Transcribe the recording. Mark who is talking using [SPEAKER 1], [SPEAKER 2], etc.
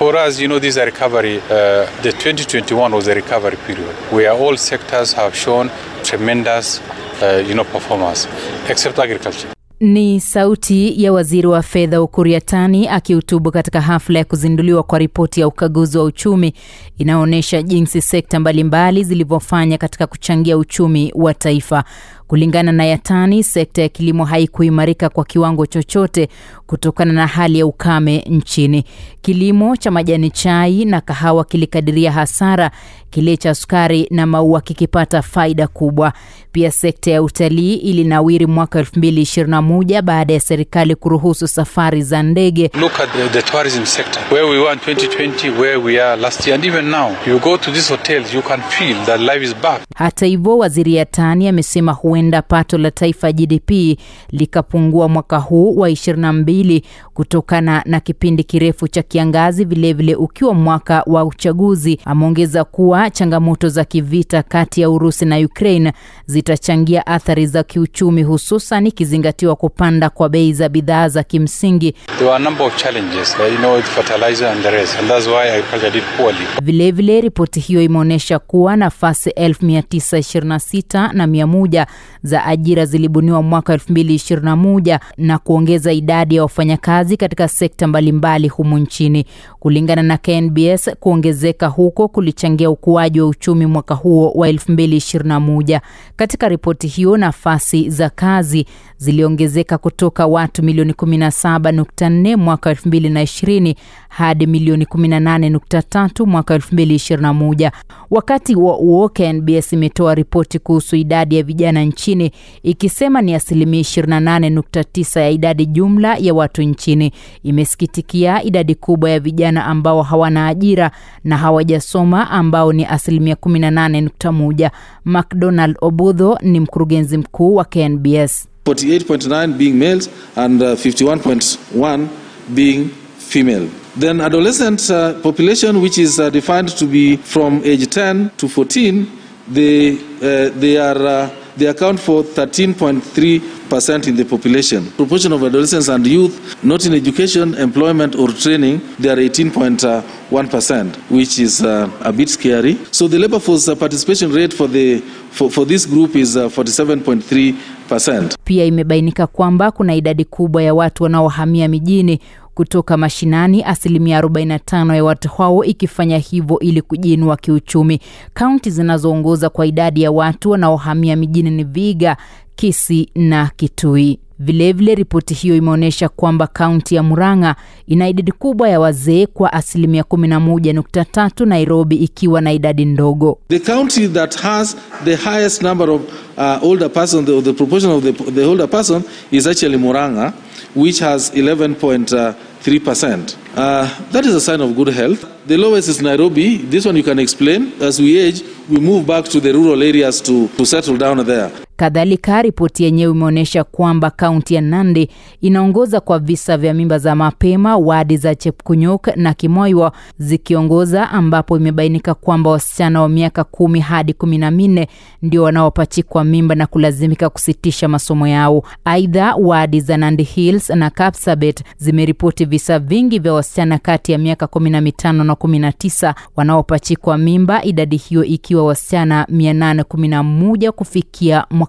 [SPEAKER 1] For us, you know, this is recovery. Uh, the 2021 was a recovery period where all sectors have shown tremendous, uh, you know, performance, except agriculture.
[SPEAKER 2] Ni sauti ya waziri wa fedha Ukur Yatani akihutubu katika hafla ya kuzinduliwa kwa ripoti ya ukaguzi wa uchumi inayoonyesha jinsi sekta mbalimbali zilivyofanya katika kuchangia uchumi wa taifa. Kulingana na Yatani, sekta ya kilimo haikuimarika kwa kiwango chochote kutokana na hali ya ukame nchini. Kilimo cha majani chai na kahawa kilikadiria hasara, kile cha sukari na maua kikipata faida kubwa. Pia sekta ya utalii ilinawiri mwaka 2021 baada ya serikali kuruhusu safari za ndege.
[SPEAKER 1] Look at the, the tourism sector, where we were in 2020, where we are last year, and even now. You go to these hotels, you can feel that life is back.
[SPEAKER 2] Hata hivyo, waziri Yatani amesema huenda pato la taifa GDP likapungua mwaka huu wa 22 kutokana na kipindi kirefu cha kiangazi, vilevile ukiwa mwaka wa uchaguzi. Ameongeza kuwa changamoto za kivita kati ya Urusi na Ukraine zitachangia athari za kiuchumi, hususan ikizingatiwa kupanda kwa bei za bidhaa za kimsingi.
[SPEAKER 1] There were a number of challenges, you know, with fertilizer and the rest, and that's why agriculture did poorly.
[SPEAKER 2] Vilevile, ripoti hiyo imeonyesha kuwa nafasi 1926 na 100 za ajira zilibuniwa mwaka 2021 na kuongeza idadi ya wafanyakazi katika sekta mbalimbali humu nchini. Kulingana na KNBS, kuongezeka huko kulichangia ukuaji wa uchumi mwaka huo wa 2021. Katika ripoti hiyo, nafasi za kazi ziliongezeka kutoka watu milioni 17.4 mwaka 2020 hadi milioni 18.3 mwaka 2021. Wakati wa huo KNBS imetoa ripoti kuhusu idadi ya vijana nchini ikisema ni asilimia 28.9 ya idadi jumla ya watu nchini. Imesikitikia idadi kubwa ya vijana ambao hawana ajira na hawajasoma ambao ni asilimia 18.1. McDonald Obudho ni mkurugenzi mkuu wa KNBS.
[SPEAKER 3] 48.9 being males and uh, 51.1 being female. Then adolescent uh, population, which is uh, defined to be from age 10 to 14, they, uh, they, are, uh, they account for 13.3% in the population. Proportion of adolescents and youth not in education, employment or training, they are 18.1%, which is uh, a bit scary. So the labor force uh, participation rate for, the, for, for this group is uh, 47.3%.
[SPEAKER 2] Pia imebainika kwamba kuna idadi kubwa ya watu wanaohamia mijini kutoka mashinani, asilimia 45 ya watu hao ikifanya hivyo ili kujiinua kiuchumi. Kaunti zinazoongoza kwa idadi ya watu wanaohamia mijini ni Vihiga, Kisii na Kitui. Vilevile, ripoti hiyo imeonyesha kwamba kaunti ya Murang'a ina idadi kubwa ya wazee kwa asilimia 11.3, Nairobi ikiwa na idadi ndogo.
[SPEAKER 3] The county that has the highest number of uh, older person, the, the proportion of the, the older person is actually Murang'a, which has 11.3%. Uh, that is a sign of good health. The lowest is Nairobi. This one you can explain. As we age, we move back to the rural areas to, to settle down there.
[SPEAKER 2] Kadhalika, ripoti yenyewe imeonyesha kwamba kaunti ya Nandi inaongoza kwa visa vya mimba za mapema, wadi za Chepkunyuk na Kimoiwo zikiongoza, ambapo imebainika kwamba wasichana wa miaka kumi hadi kumi na minne ndio wanaopachikwa mimba na kulazimika kusitisha masomo yao. Aidha, wadi za Nandi Hills na Kapsabet zimeripoti visa vingi vya wasichana kati ya miaka kumi na mitano na kumi na tisa wanaopachikwa mimba, idadi hiyo ikiwa wasichana 811 kufikia